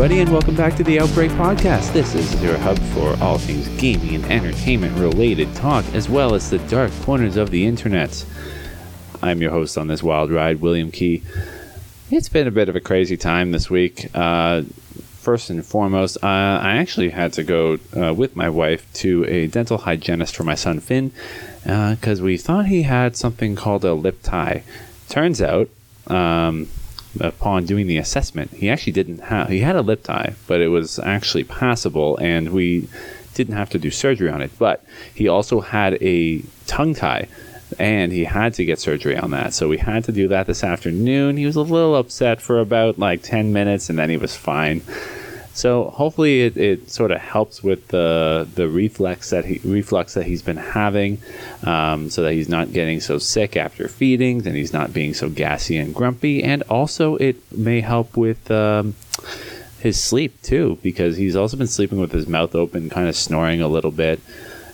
everybody, and welcome back to the Outbreak Podcast. This is your hub for all things gaming and entertainment related talk, as well as the dark corners of the internet. I'm your host on this wild ride, William Key. It's been a bit of a crazy time this week. Uh, first and foremost, uh, I actually had to go uh, with my wife to a dental hygienist for my son Finn because uh, we thought he had something called a lip tie. Turns out, um, upon doing the assessment, he actually didn't have. He had a lip tie, but it was actually passable, and we didn't have to do surgery on it. But he also had a tongue tie and he had to get surgery on that. So we had to do that this afternoon. He was a little upset for about like 10 minutes and then he was fine. So hopefully it, it sort of helps with the the reflex that he reflux that he's been having, um, so that he's not getting so sick after feedings and he's not being so gassy and grumpy. And also it may help with um, his sleep too, because he's also been sleeping with his mouth open, kind of snoring a little bit.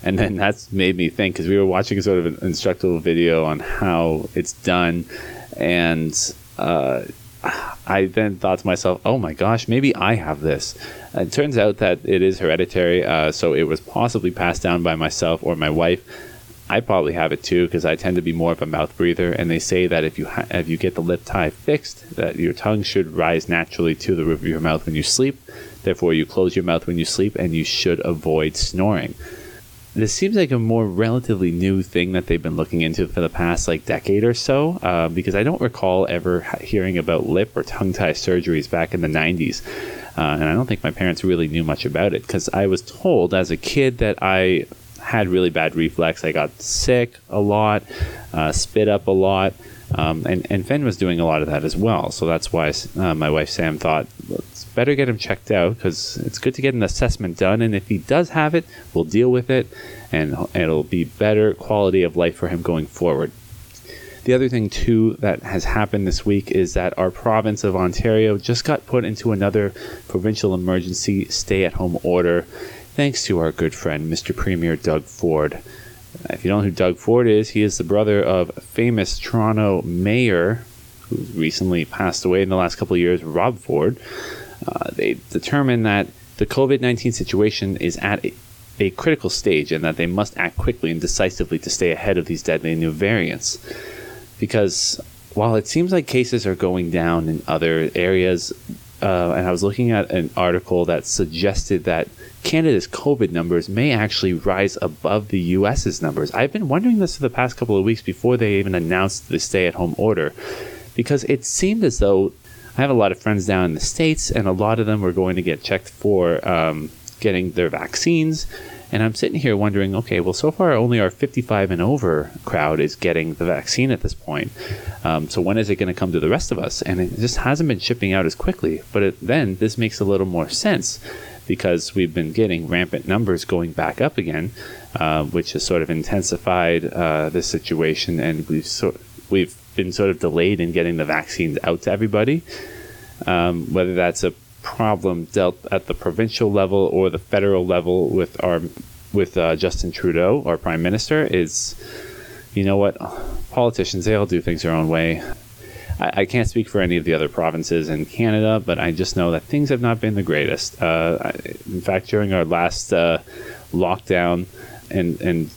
And then that's made me think because we were watching sort of an instructional video on how it's done, and. Uh, I then thought to myself, oh my gosh, maybe I have this. it turns out that it is hereditary, uh, so it was possibly passed down by myself or my wife. I probably have it too because I tend to be more of a mouth breather, and they say that if you ha- if you get the lip tie fixed, that your tongue should rise naturally to the roof of your mouth when you sleep. Therefore, you close your mouth when you sleep, and you should avoid snoring this seems like a more relatively new thing that they've been looking into for the past like decade or so uh, because i don't recall ever hearing about lip or tongue tie surgeries back in the 90s uh, and i don't think my parents really knew much about it because i was told as a kid that i had really bad reflex i got sick a lot uh, spit up a lot um, and, and Finn was doing a lot of that as well. So that's why uh, my wife Sam thought better get him checked out because it's good to get an assessment done. And if he does have it, we'll deal with it and it'll be better quality of life for him going forward. The other thing, too, that has happened this week is that our province of Ontario just got put into another provincial emergency stay at home order thanks to our good friend, Mr. Premier Doug Ford. If you don't know who Doug Ford is, he is the brother of famous Toronto mayor who recently passed away in the last couple of years, Rob Ford. Uh, they determined that the COVID 19 situation is at a, a critical stage and that they must act quickly and decisively to stay ahead of these deadly new variants. Because while it seems like cases are going down in other areas, uh, and I was looking at an article that suggested that Canada's COVID numbers may actually rise above the US's numbers. I've been wondering this for the past couple of weeks before they even announced the stay at home order because it seemed as though I have a lot of friends down in the States and a lot of them were going to get checked for um, getting their vaccines. And I'm sitting here wondering, okay, well, so far only our 55 and over crowd is getting the vaccine at this point. Um, so when is it going to come to the rest of us? And it just hasn't been shipping out as quickly. But it, then this makes a little more sense because we've been getting rampant numbers going back up again, uh, which has sort of intensified uh, the situation, and we've we've been sort of delayed in getting the vaccines out to everybody. Um, whether that's a problem dealt at the provincial level or the federal level with our with uh, Justin Trudeau, our prime minister, is you know what politicians they all do things their own way. I, I, can't speak for any of the other provinces in Canada, but I just know that things have not been the greatest. Uh, in fact, during our last uh, lockdown and and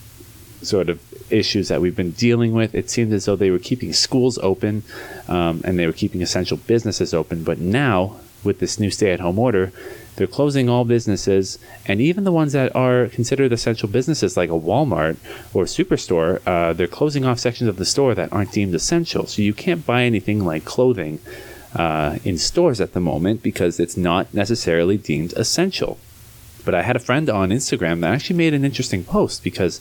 sort of issues that we've been dealing with, it seemed as though they were keeping schools open um, and they were keeping essential businesses open. But now, with this new stay-at-home order, they're closing all businesses, and even the ones that are considered essential businesses, like a Walmart or a superstore, uh, they're closing off sections of the store that aren't deemed essential. So you can't buy anything like clothing uh, in stores at the moment because it's not necessarily deemed essential. But I had a friend on Instagram that actually made an interesting post because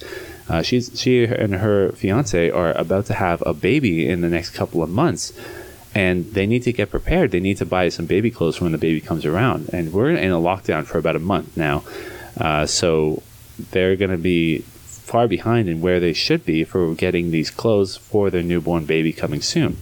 uh, she's she and her fiance are about to have a baby in the next couple of months and they need to get prepared. They need to buy some baby clothes when the baby comes around. And we're in a lockdown for about a month now, uh, so they're going to be far behind in where they should be for getting these clothes for their newborn baby coming soon.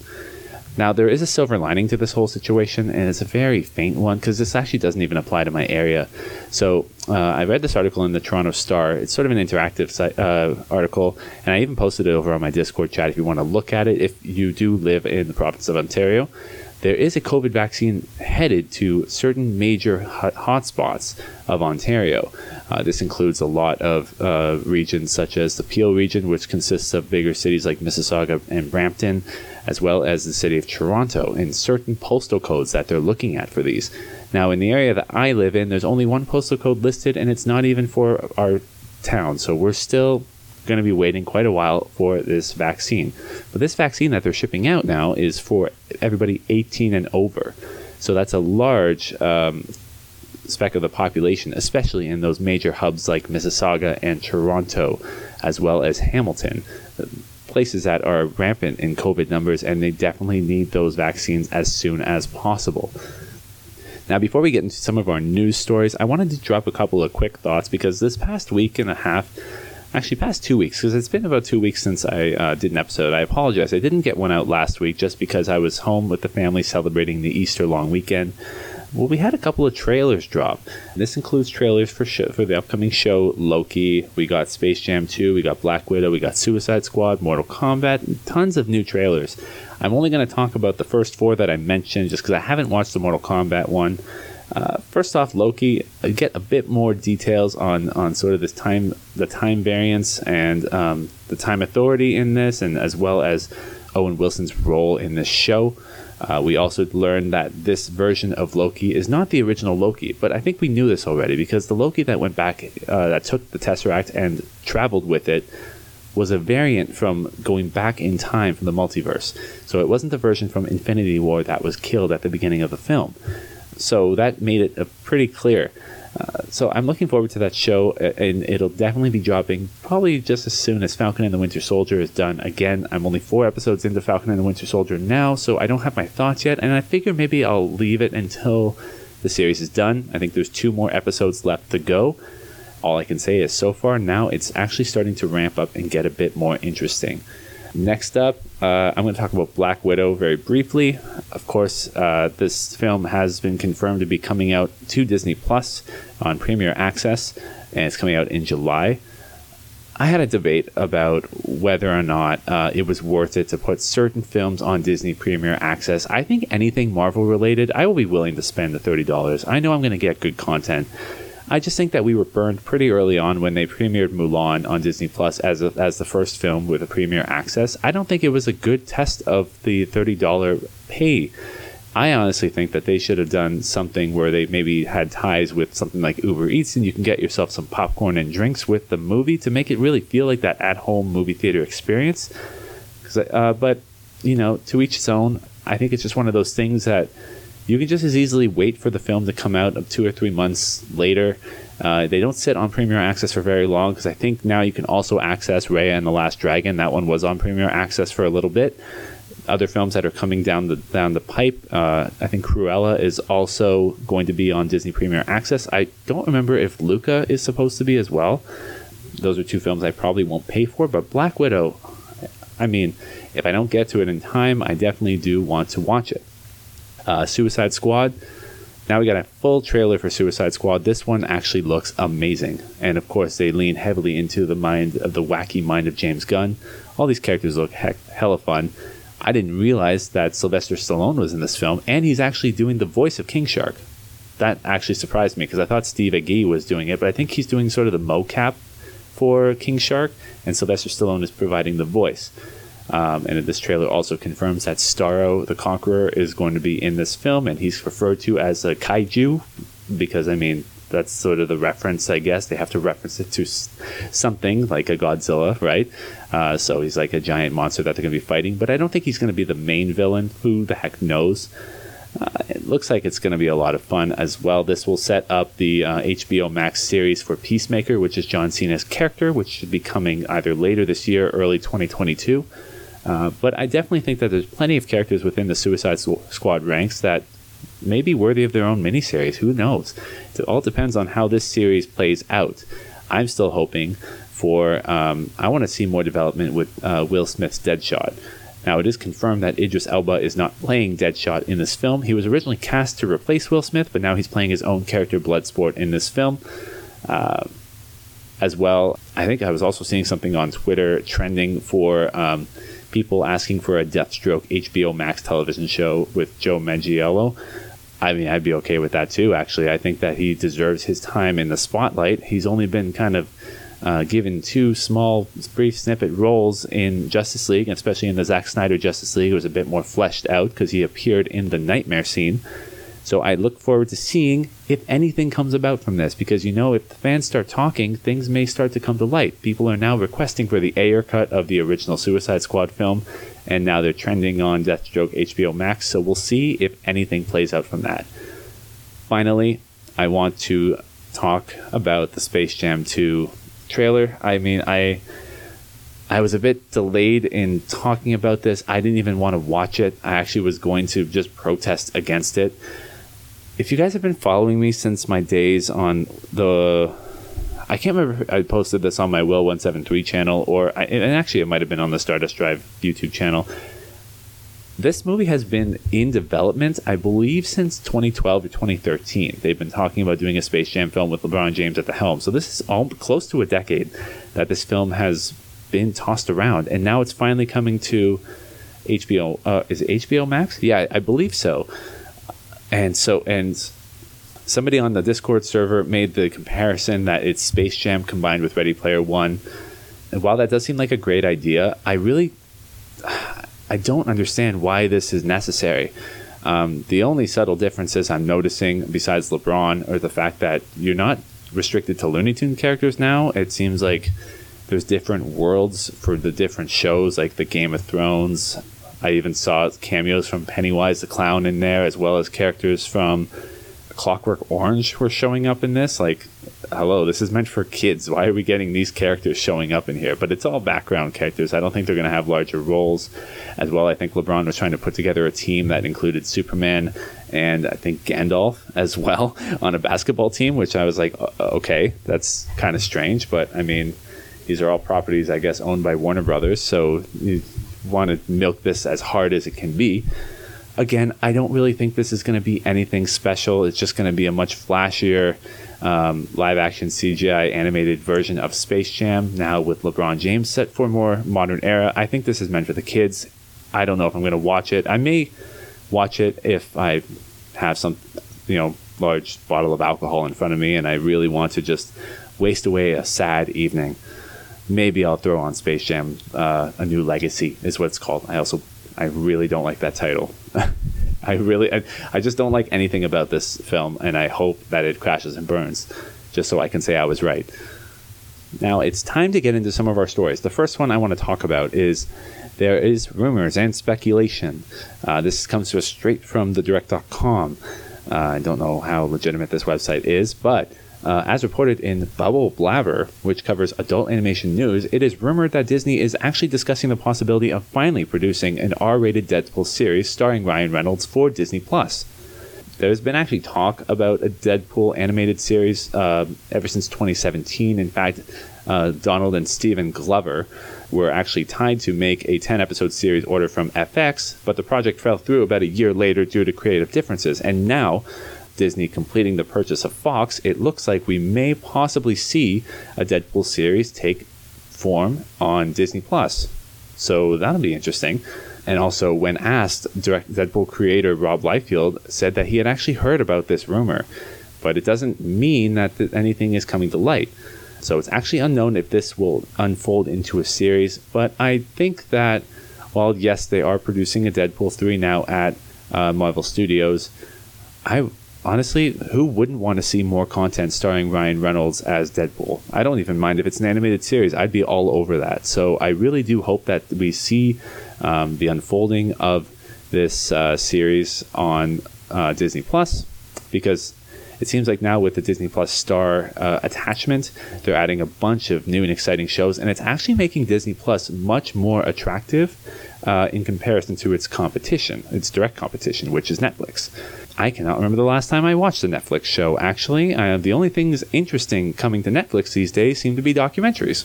Now, there is a silver lining to this whole situation, and it's a very faint one because this actually doesn't even apply to my area. So, uh, I read this article in the Toronto Star. It's sort of an interactive site, uh, article, and I even posted it over on my Discord chat if you want to look at it. If you do live in the province of Ontario, there is a COVID vaccine headed to certain major hotspots of Ontario. Uh, this includes a lot of uh, regions such as the Peel region, which consists of bigger cities like Mississauga and Brampton, as well as the city of Toronto, and certain postal codes that they're looking at for these. Now, in the area that I live in, there's only one postal code listed, and it's not even for our town. So we're still going to be waiting quite a while for this vaccine. But this vaccine that they're shipping out now is for everybody 18 and over. So that's a large um, speck of the population, especially in those major hubs like Mississauga and Toronto, as well as Hamilton. Places that are rampant in COVID numbers, and they definitely need those vaccines as soon as possible. Now, before we get into some of our news stories, I wanted to drop a couple of quick thoughts because this past week and a half, actually past two weeks, because it's been about two weeks since I uh, did an episode. I apologize. I didn't get one out last week just because I was home with the family celebrating the Easter long weekend. Well, we had a couple of trailers drop. This includes trailers for show, for the upcoming show Loki. We got Space Jam 2, we got Black Widow, we got Suicide Squad, Mortal Kombat, tons of new trailers. I'm only going to talk about the first four that I mentioned just because I haven't watched the Mortal Kombat one. Uh, first off, Loki get a bit more details on on sort of this time, the time variance and um, the time authority in this, and as well as Owen Wilson's role in this show. Uh, we also learned that this version of Loki is not the original Loki, but I think we knew this already because the Loki that went back, uh, that took the Tesseract and traveled with it, was a variant from going back in time from the multiverse. So it wasn't the version from Infinity War that was killed at the beginning of the film. So that made it pretty clear. So I'm looking forward to that show, and it'll definitely be dropping probably just as soon as Falcon and the Winter Soldier is done. Again, I'm only four episodes into Falcon and the Winter Soldier now, so I don't have my thoughts yet, and I figure maybe I'll leave it until the series is done. I think there's two more episodes left to go. All I can say is so far now it's actually starting to ramp up and get a bit more interesting. Next up, uh, I'm going to talk about Black Widow very briefly. Of course, uh, this film has been confirmed to be coming out to Disney Plus on Premier Access, and it's coming out in July. I had a debate about whether or not uh, it was worth it to put certain films on Disney Premier Access. I think anything Marvel related, I will be willing to spend the $30. I know I'm going to get good content I just think that we were burned pretty early on when they premiered Mulan on Disney Plus as a, as the first film with a premiere access. I don't think it was a good test of the thirty dollar pay. I honestly think that they should have done something where they maybe had ties with something like Uber Eats and you can get yourself some popcorn and drinks with the movie to make it really feel like that at home movie theater experience. Uh, but, you know, to each his own. I think it's just one of those things that you can just as easily wait for the film to come out of two or three months later. Uh, they don't sit on Premier Access for very long because I think now you can also access Raya and the Last Dragon. That one was on Premier Access for a little bit. Other films that are coming down the down the pipe. Uh, I think Cruella is also going to be on Disney Premier Access. I don't remember if Luca is supposed to be as well. Those are two films I probably won't pay for, but Black Widow. I mean, if I don't get to it in time, I definitely do want to watch it uh, Suicide Squad. Now we got a full trailer for Suicide Squad. This one actually looks amazing. And of course, they lean heavily into the mind of the wacky mind of James Gunn. All these characters look heck, hella fun. I didn't realize that Sylvester Stallone was in this film, and he's actually doing the voice of King Shark. That actually surprised me because I thought Steve Agee was doing it, but I think he's doing sort of the mocap for King Shark, and Sylvester Stallone is providing the voice. Um, and this trailer also confirms that Starro the Conqueror is going to be in this film, and he's referred to as a kaiju because, I mean, that's sort of the reference, I guess. They have to reference it to something like a Godzilla, right? Uh, so he's like a giant monster that they're going to be fighting, but I don't think he's going to be the main villain. Who the heck knows? Uh, it looks like it's going to be a lot of fun as well. This will set up the uh, HBO Max series for Peacemaker, which is John Cena's character, which should be coming either later this year, early 2022. Uh, but I definitely think that there's plenty of characters within the Suicide Squad ranks that may be worthy of their own miniseries. Who knows? It all depends on how this series plays out. I'm still hoping for. Um, I want to see more development with uh, Will Smith's Deadshot. Now, it is confirmed that Idris Elba is not playing Deadshot in this film. He was originally cast to replace Will Smith, but now he's playing his own character, Bloodsport, in this film. Uh, as well, I think I was also seeing something on Twitter trending for um, people asking for a Deathstroke HBO Max television show with Joe Manganiello. I mean, I'd be okay with that too, actually. I think that he deserves his time in the spotlight. He's only been kind of uh, given two small, brief snippet roles in Justice League, especially in the Zack Snyder Justice League. It was a bit more fleshed out because he appeared in the Nightmare scene. So I look forward to seeing if anything comes about from this because you know, if the fans start talking, things may start to come to light. People are now requesting for the Ayer cut of the original Suicide Squad film, and now they're trending on Deathstroke HBO Max. So we'll see if anything plays out from that. Finally, I want to talk about the Space Jam 2 trailer. I mean, I I was a bit delayed in talking about this. I didn't even want to watch it. I actually was going to just protest against it if you guys have been following me since my days on the I can't remember I posted this on my Will One Seven Three channel or I, and actually it might have been on the Stardust Drive YouTube channel. This movie has been in development, I believe, since 2012 or 2013. They've been talking about doing a Space Jam film with LeBron James at the helm. So this is all close to a decade that this film has been tossed around, and now it's finally coming to HBO. Uh, is it HBO Max? Yeah, I believe so and so and somebody on the Discord server made the comparison that it's Space Jam combined with Ready Player One. And while that does seem like a great idea, I really I don't understand why this is necessary. Um, the only subtle differences I'm noticing, besides LeBron, are the fact that you're not restricted to Looney Tune characters now. It seems like there's different worlds for the different shows, like the Game of Thrones, I even saw cameos from Pennywise the Clown in there, as well as characters from Clockwork Orange were showing up in this. Like, hello, this is meant for kids. Why are we getting these characters showing up in here? But it's all background characters. I don't think they're going to have larger roles as well. I think LeBron was trying to put together a team that included Superman and I think Gandalf as well on a basketball team, which I was like, okay, that's kind of strange. But I mean, these are all properties, I guess, owned by Warner Brothers. So want to milk this as hard as it can be. Again, I don't really think this is going to be anything special. It's just going to be a much flashier um, live action CGI animated version of Space Jam, now with LeBron James set for more modern era. I think this is meant for the kids. I don't know if I'm going to watch it. I may watch it if I have some, you know, large bottle of alcohol in front of me and I really want to just waste away a sad evening maybe I'll throw on Space Jam: uh, A New Legacy is what it's called. I also I really don't like that title. I really I, I just don't like anything about this film, and I hope that it crashes and burns, just so I can say I was right. Now it's time to get into some of our stories. The first one I want to talk about is there is rumors and speculation. Uh, this comes to us straight from the direct.com. Uh, I don't know how legitimate this website is, but uh, as reported in Bubble Blabber, which covers adult animation news, it is rumored that Disney is actually discussing the possibility of finally producing an R rated Deadpool series starring Ryan Reynolds for Disney Plus. There's been actually talk about a Deadpool animated series uh, ever since 2017. In fact, uh, Donald and Stephen Glover were actually tied to make a 10 episode series order from FX, but the project fell through about a year later due to creative differences. And now, Disney completing the purchase of Fox, it looks like we may possibly see a Deadpool series take form on Disney Plus. So that'll be interesting. And also, when asked, Deadpool creator Rob Liefeld said that he had actually heard about this rumor, but it doesn't mean that th- anything is coming to light. So it's actually unknown if this will unfold into a series. But I think that while yes, they are producing a Deadpool three now at uh, Marvel Studios, I honestly, who wouldn't want to see more content starring Ryan Reynolds as Deadpool? I don't even mind if it's an animated series. I'd be all over that. So I really do hope that we see um, the unfolding of this uh, series on uh, Disney Plus because it seems like now with the Disney Plus Star uh, attachment, they're adding a bunch of new and exciting shows, and it's actually making Disney Plus much more attractive uh, in comparison to its competition, its direct competition, which is Netflix. I cannot remember the last time I watched a Netflix show, actually. Uh, the only things interesting coming to Netflix these days seem to be documentaries.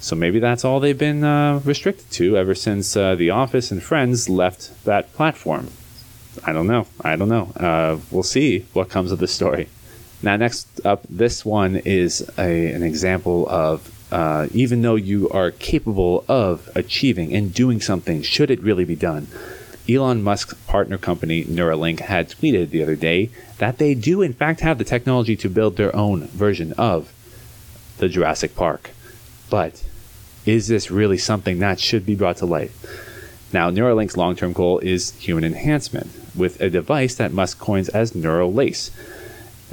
So maybe that's all they've been uh, restricted to ever since uh, The Office and Friends left that platform. I don't know. I don't know. Uh, we'll see what comes of this story. Now, next up, this one is a, an example of uh, even though you are capable of achieving and doing something, should it really be done? Elon Musk's partner company Neuralink had tweeted the other day that they do, in fact, have the technology to build their own version of the Jurassic Park. But is this really something that should be brought to light? Now, Neuralink's long term goal is human enhancement with a device that Musk coins as Neuralace.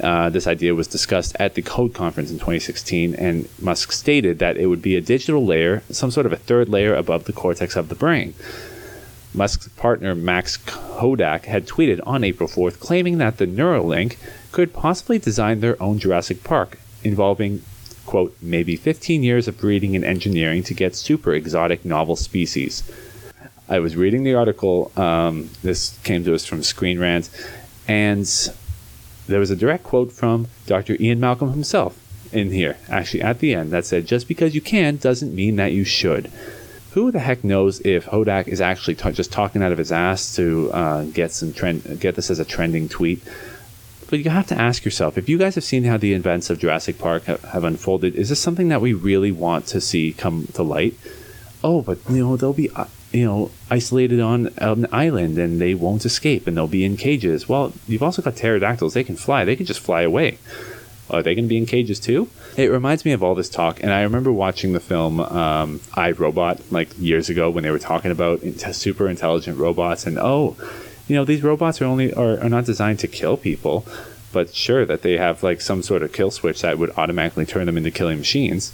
Uh, this idea was discussed at the Code Conference in 2016, and Musk stated that it would be a digital layer, some sort of a third layer above the cortex of the brain. Musk's partner Max Hodak had tweeted on April 4th claiming that the Neuralink could possibly design their own Jurassic Park, involving, quote, maybe 15 years of breeding and engineering to get super exotic novel species. I was reading the article, um, this came to us from Screen Rant, and there was a direct quote from Dr. Ian Malcolm himself in here, actually at the end, that said, just because you can doesn't mean that you should. Who the heck knows if Hodak is actually t- just talking out of his ass to uh, get some trend, get this as a trending tweet? But you have to ask yourself if you guys have seen how the events of Jurassic Park have, have unfolded, is this something that we really want to see come to light? Oh, but you know there'll be uh, you know isolated on an island and they won't escape and they'll be in cages. Well, you've also got pterodactyls; they can fly. They can just fly away. Are they going to be in cages too? It reminds me of all this talk, and I remember watching the film um, I Robot like years ago when they were talking about super intelligent robots, and oh, you know these robots are only are, are not designed to kill people, but sure that they have like some sort of kill switch that would automatically turn them into killing machines.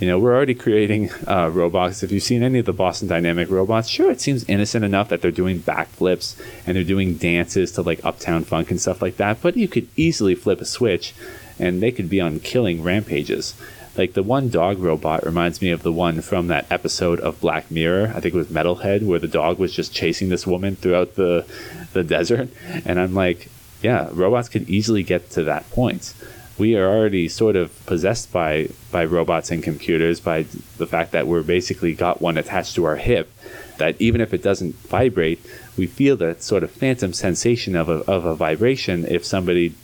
You know, we're already creating uh, robots. If you've seen any of the Boston Dynamic robots, sure, it seems innocent enough that they're doing backflips and they're doing dances to like Uptown Funk and stuff like that. But you could easily flip a switch and they could be on killing rampages. Like the one dog robot reminds me of the one from that episode of Black Mirror. I think it was Metalhead, where the dog was just chasing this woman throughout the the desert. And I'm like, yeah, robots could easily get to that point we are already sort of possessed by by robots and computers by the fact that we're basically got one attached to our hip that even if it doesn't vibrate we feel that sort of phantom sensation of a, of a vibration if somebody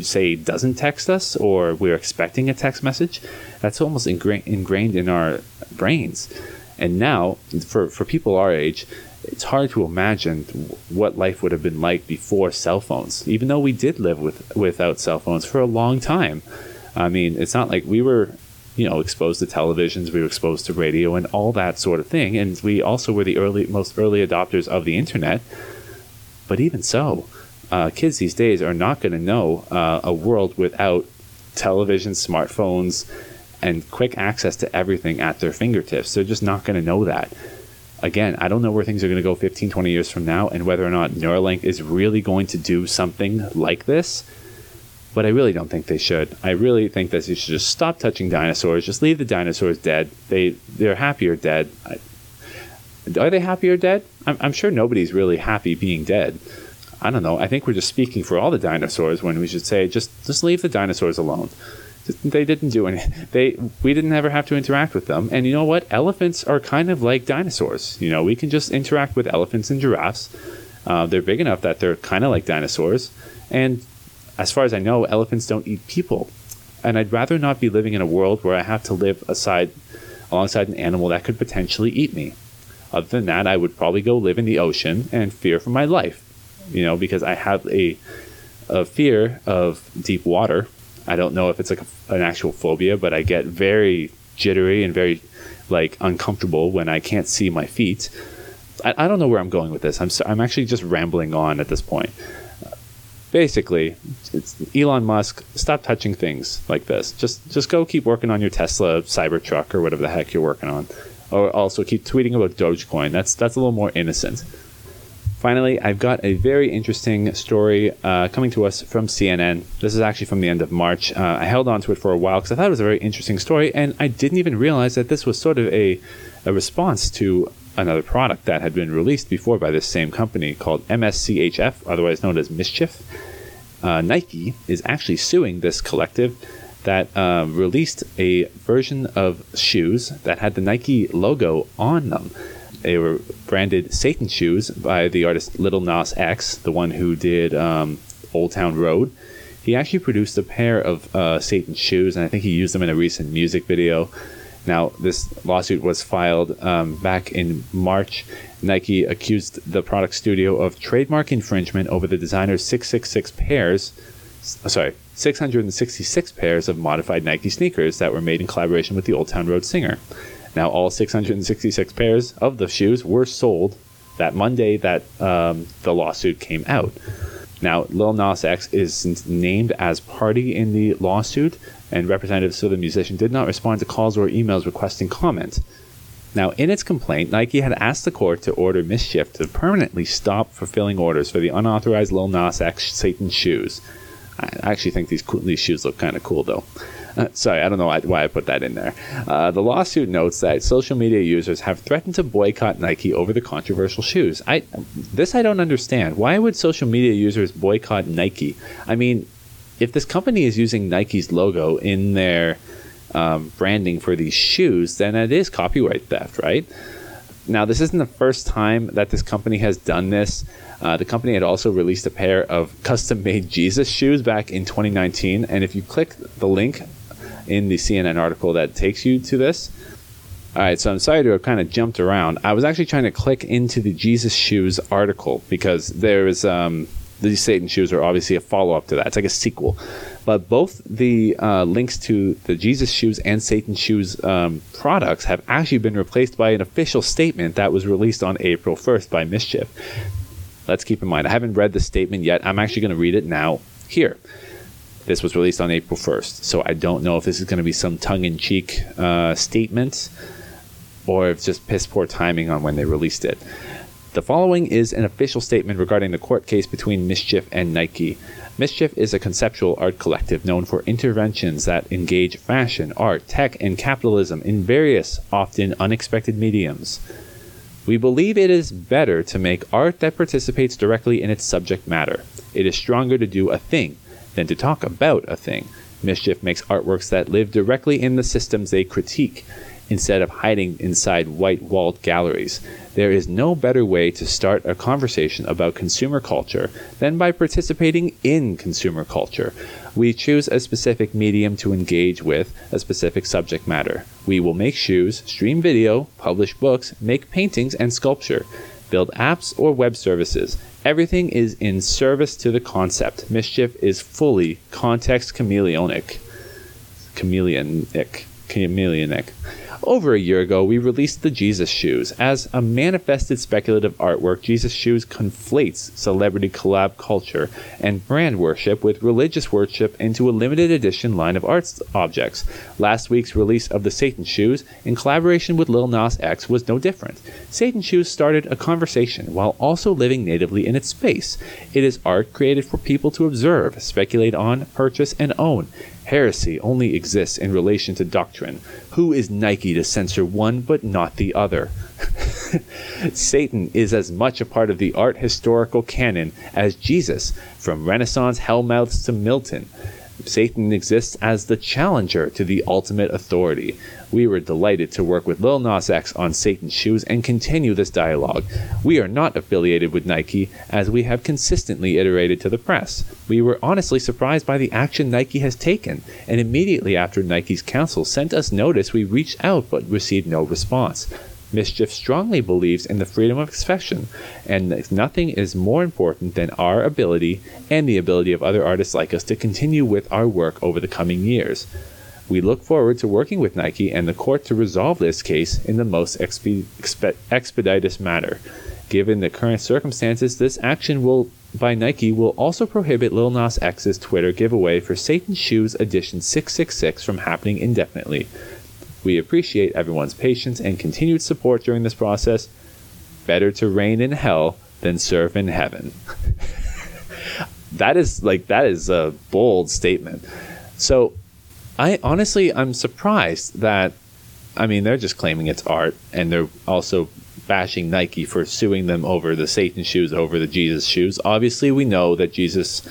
say doesn't text us or we're expecting a text message. That's almost ingra- ingrained in our brains and now for, for people our age it's hard to imagine what life would have been like before cell phones, even though we did live with without cell phones for a long time. I mean, it's not like we were, you know, exposed to televisions, we were exposed to radio and all that sort of thing, and we also were the early, most early adopters of the internet. But even so, uh, kids these days are not going to know uh, a world without television, smartphones, and quick access to everything at their fingertips. They're just not going to know that again, I don't know where things are going to go 15, 20 years from now and whether or not Neuralink is really going to do something like this. But I really don't think they should. I really think that they should just stop touching dinosaurs. Just leave the dinosaurs dead. They they're happier dead. Are they happier dead? I'm, I'm sure nobody's really happy being dead. I don't know. I think we're just speaking for all the dinosaurs when we should say just just leave the dinosaurs alone they didn't do any. They we didn't ever have to interact with them. And you know what? Elephants are kind of like dinosaurs. You know, we can just interact with elephants and giraffes. Uh, they're big enough that they're kind of like dinosaurs. And as far as I know, elephants don't eat people. And I'd rather not be living in a world where I have to live aside alongside an animal that could potentially eat me. Other than that, I would probably go live in the ocean and fear for my life. You know, because I have a a fear of deep water I don't know if it's like a, an actual phobia, but I get very jittery and very like uncomfortable when I can't see my feet. I, I don't know where I'm going with this. I'm so, I'm actually just rambling on at this point. Basically, Elon Musk. Stop touching things like this. Just just go keep working on your Tesla Cybertruck or whatever the heck you're working on. Or also keep tweeting about Dogecoin. That's that's a little more innocent. Finally, I've got a very interesting story uh, coming to us from CNN. This is actually from the end of March. Uh, I held on to it for a while because I thought it was a very interesting story, and I didn't even realize that this was sort of a, a response to another product that had been released before by this same company called MSCHF, otherwise known as Mischief. Uh, Nike is actually suing this collective that uh, released a version of shoes that had the Nike logo on them. They were branded Satan shoes by the artist Little Nas X, the one who did um, Old Town Road. He actually produced a pair of uh, Satan shoes, and I think he used them in a recent music video. Now, this lawsuit was filed um, back in March. Nike accused the product studio of trademark infringement over the designer's 666 pairs, sorry, 666 pairs of modified Nike sneakers that were made in collaboration with the Old Town Road singer. Now, all 666 pairs of the shoes were sold that Monday that um, the lawsuit came out. Now, Lil Nas X is named as party in the lawsuit, and representatives of the musician did not respond to calls or emails requesting comment. Now, in its complaint, Nike had asked the court to order Mischief to permanently stop fulfilling orders for the unauthorized Lil Nas X Satan shoes. I actually think these these shoes look kind of cool, though. Sorry, I don't know why, why, I put that in there. Uh, the lawsuit notes that social media users have threatened to boycott Nike over the controversial shoes. I this I don't understand. Why would social media users boycott Nike? I mean, if this company is using Nike's logo in their um, branding for these shoes, then it is copyright theft, right? Now, this isn't the first time that this company has done this. Uh, the company had also released a pair of custom made Jesus shoes back in 2019. And if you click the link in the CNN article that takes you to this, all right, so I'm sorry to have kind of jumped around. I was actually trying to click into the Jesus Shoes article because there is um, these Satan shoes are obviously a follow up to that. It's like a sequel. But both the uh, links to the Jesus shoes and Satan shoes um, products have actually been replaced by an official statement that was released on April 1st by Mischief. Let's keep in mind, I haven't read the statement yet. I'm actually going to read it now here. This was released on April 1st, so I don't know if this is going to be some tongue in cheek uh, statement or if it's just piss poor timing on when they released it. The following is an official statement regarding the court case between Mischief and Nike. Mischief is a conceptual art collective known for interventions that engage fashion, art, tech, and capitalism in various, often unexpected mediums. We believe it is better to make art that participates directly in its subject matter. It is stronger to do a thing than to talk about a thing. Mischief makes artworks that live directly in the systems they critique instead of hiding inside white walled galleries. There is no better way to start a conversation about consumer culture than by participating in consumer culture. We choose a specific medium to engage with a specific subject matter. We will make shoes, stream video, publish books, make paintings and sculpture, build apps or web services. Everything is in service to the concept. Mischief is fully context chameleonic. Chameleonic. Chameleonic. Over a year ago, we released the Jesus Shoes. As a manifested speculative artwork, Jesus Shoes conflates celebrity collab culture and brand worship with religious worship into a limited edition line of art objects. Last week's release of the Satan Shoes, in collaboration with Lil Nas X, was no different. Satan Shoes started a conversation while also living natively in its space. It is art created for people to observe, speculate on, purchase, and own. Heresy only exists in relation to doctrine. Who is Nike to censor one but not the other? Satan is as much a part of the art historical canon as Jesus, from Renaissance hellmouths to Milton. Satan exists as the challenger to the ultimate authority. We were delighted to work with Lil Nas X on Satan's Shoes and continue this dialogue. We are not affiliated with Nike, as we have consistently iterated to the press. We were honestly surprised by the action Nike has taken, and immediately after Nike's counsel sent us notice, we reached out but received no response. Mischief strongly believes in the freedom of expression, and nothing is more important than our ability and the ability of other artists like us to continue with our work over the coming years. We look forward to working with Nike and the court to resolve this case in the most exp- exp- expeditious manner. Given the current circumstances, this action will by Nike will also prohibit Lil Nas X's Twitter giveaway for Satan Shoes Edition 666 from happening indefinitely. We appreciate everyone's patience and continued support during this process. Better to reign in hell than serve in heaven. that is like that is a bold statement. So I honestly I'm surprised that I mean they're just claiming it's art and they're also bashing Nike for suing them over the Satan shoes over the Jesus shoes. Obviously we know that Jesus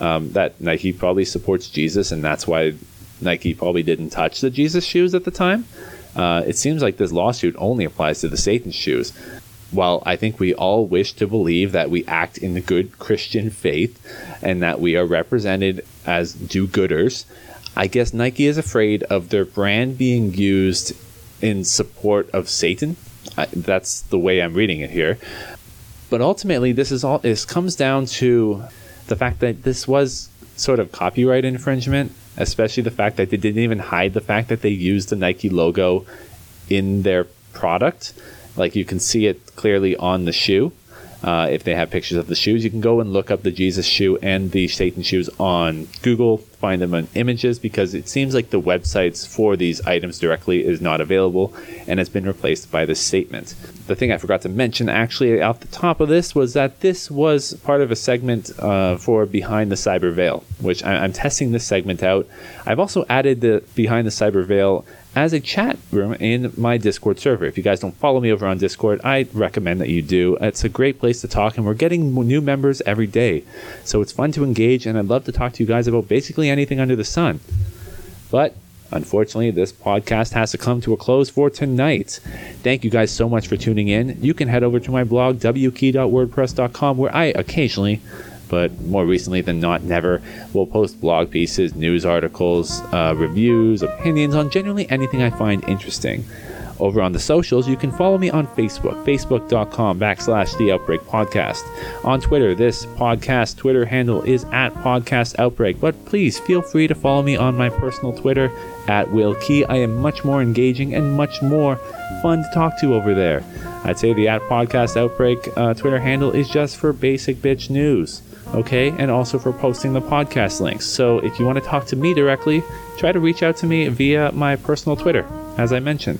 um, that Nike probably supports Jesus and that's why Nike probably didn't touch the Jesus shoes at the time. Uh, it seems like this lawsuit only applies to the Satan shoes. while I think we all wish to believe that we act in the good Christian faith and that we are represented as do gooders, I guess Nike is afraid of their brand being used in support of Satan. I, that's the way I'm reading it here. But ultimately, this is all. This comes down to the fact that this was sort of copyright infringement, especially the fact that they didn't even hide the fact that they used the Nike logo in their product. Like you can see it clearly on the shoe. Uh, if they have pictures of the shoes, you can go and look up the Jesus shoe and the Satan shoes on Google, find them on images because it seems like the websites for these items directly is not available and has been replaced by this statement. The thing I forgot to mention actually off the top of this was that this was part of a segment uh, for Behind the Cyber Veil, which I- I'm testing this segment out. I've also added the Behind the Cyber Veil as a chat room in my Discord server. If you guys don't follow me over on Discord, I recommend that you do. It's a great place to talk, and we're getting new members every day. So it's fun to engage, and I'd love to talk to you guys about basically anything under the sun. But unfortunately, this podcast has to come to a close for tonight. Thank you guys so much for tuning in. You can head over to my blog, wkey.wordpress.com, where I occasionally but more recently than not, never. We'll post blog pieces, news articles, uh, reviews, opinions on generally anything I find interesting. Over on the socials, you can follow me on Facebook, facebook.com backslash the Outbreak Podcast. On Twitter, this podcast Twitter handle is at Podcast Outbreak, but please feel free to follow me on my personal Twitter at Will Key. I am much more engaging and much more fun to talk to over there. I'd say the at Podcast Outbreak uh, Twitter handle is just for basic bitch news okay, and also for posting the podcast links. So if you want to talk to me directly, try to reach out to me via my personal Twitter, as I mentioned.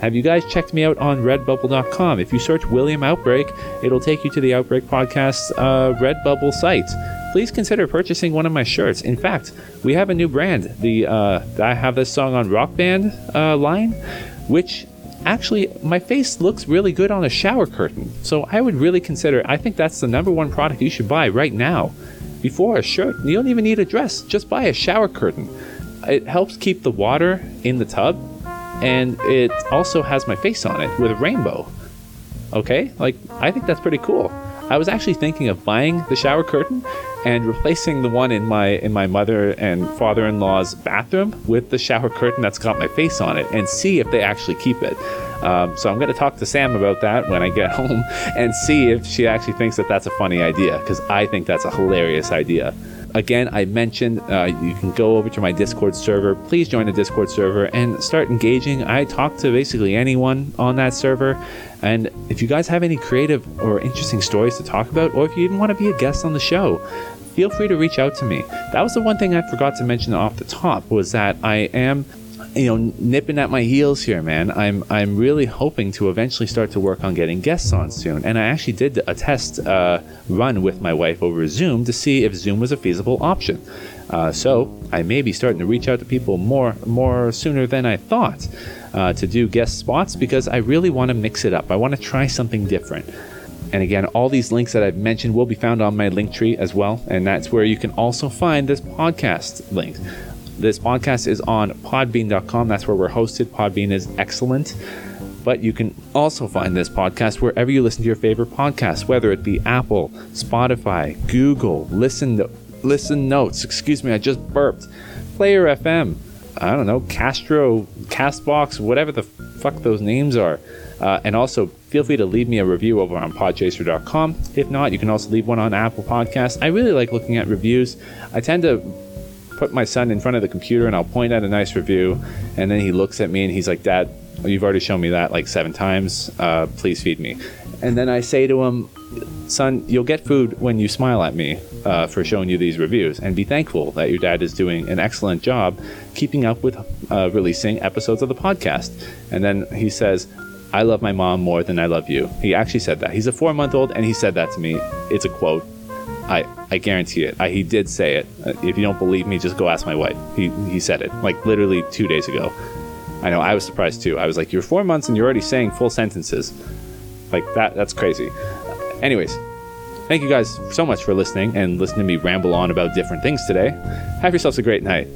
Have you guys checked me out on redbubble.com? If you search William Outbreak, it'll take you to the Outbreak Podcast uh, Redbubble site. Please consider purchasing one of my shirts. In fact, we have a new brand. The uh, I have this song on Rock Band uh, line, which actually my face looks really good on a shower curtain. So I would really consider. I think that's the number one product you should buy right now. Before a shirt, you don't even need a dress. Just buy a shower curtain. It helps keep the water in the tub, and it also has my face on it with a rainbow. Okay, like I think that's pretty cool. I was actually thinking of buying the shower curtain and replacing the one in my in my mother and father-in-law's bathroom with the shower curtain that's got my face on it and see if they actually keep it. Um, so I'm going to talk to Sam about that when I get home and see if she actually thinks that that's a funny idea because I think that's a hilarious idea. Again, I mentioned uh, you can go over to my Discord server. Please join the Discord server and start engaging. I talk to basically anyone on that server. And if you guys have any creative or interesting stories to talk about, or if you even want to be a guest on the show, feel free to reach out to me. That was the one thing I forgot to mention off the top was that I am you know nipping at my heels here man. I'm i'm really hoping to eventually start to work on getting guests on soon. And i actually did a test uh, run with my wife over zoom to see if zoom was a feasible option. Uh, so i may be starting to reach out to people more more sooner than i thought uh, to do guest spots because i really want to mix it up. I want to try something different. And again, all these links that I've mentioned will be found on my link tree as well. And that's where you can also find this podcast link. This podcast is on podbean.com. That's where we're hosted. Podbean is excellent. But you can also find this podcast wherever you listen to your favorite podcast, whether it be Apple, Spotify, Google, Listen, to, Listen Notes. Excuse me, I just burped. Player FM. I don't know, Castro, Castbox, whatever the fuck those names are. Uh, and also, feel free to leave me a review over on podchaser.com. If not, you can also leave one on Apple Podcasts. I really like looking at reviews. I tend to put my son in front of the computer and I'll point at a nice review, and then he looks at me and he's like, Dad, you've already shown me that like seven times. Uh, please feed me. And then I say to him, Son, you'll get food when you smile at me uh, for showing you these reviews, and be thankful that your dad is doing an excellent job keeping up with uh, releasing episodes of the podcast. And then he says, I love my mom more than I love you. He actually said that. He's a four month old and he said that to me. It's a quote. I, I guarantee it. I, he did say it. Uh, if you don't believe me, just go ask my wife. He, he said it like literally two days ago. I know. I was surprised too. I was like, you're four months and you're already saying full sentences. Like that. That's crazy. Anyways, thank you guys so much for listening and listening to me ramble on about different things today. Have yourselves a great night.